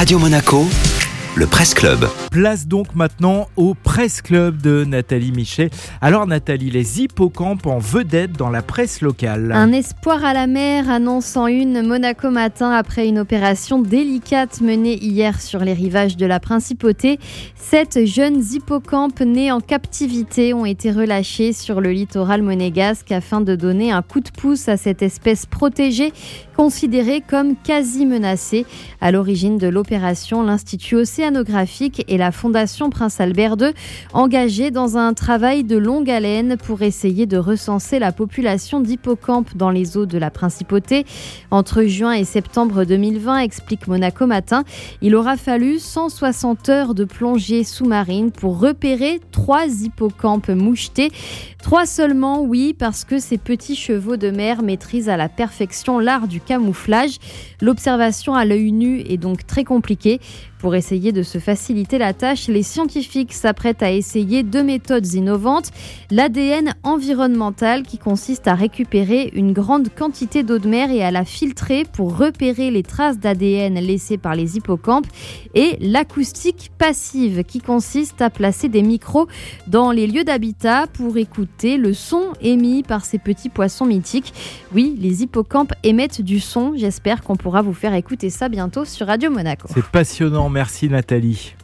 Radio Monaco, le Presse Club. Place donc maintenant au Presse Club de Nathalie Michet. Alors Nathalie, les hippocampes en vedette dans la presse locale. Un espoir à la mer annonce en une Monaco matin après une opération délicate menée hier sur les rivages de la Principauté. Sept jeunes hippocampes nés en captivité ont été relâchés sur le littoral monégasque afin de donner un coup de pouce à cette espèce protégée considérée comme quasi menacée. À l'origine de l'opération, l'Institut océanographique et la Fondation Prince Albert II engagés dans un travail de longue haleine pour essayer de recenser la population d'hippocampes dans les eaux de la Principauté. Entre juin et septembre 2020, explique Monaco Matin, il aura fallu 160 heures de plongée sous-marine pour repérer trois hippocampes mouchetés. Trois seulement, oui, parce que ces petits chevaux de mer maîtrisent à la perfection l'art du camouflage. L'observation à l'œil nu est donc très compliquée. Pour essayer de se faciliter la tâche, les scientifiques s'apprêtent à essayer deux méthodes innovantes. L'ADN environnemental qui consiste à récupérer une grande quantité d'eau de mer et à la filtrer pour repérer les traces d'ADN laissées par les hippocampes. Et l'acoustique passive qui consiste à placer des micros dans les lieux d'habitat pour écouter le son émis par ces petits poissons mythiques. Oui, les hippocampes émettent du son. J'espère qu'on pourra vous faire écouter ça bientôt sur Radio Monaco. C'est passionnant, merci Nathalie.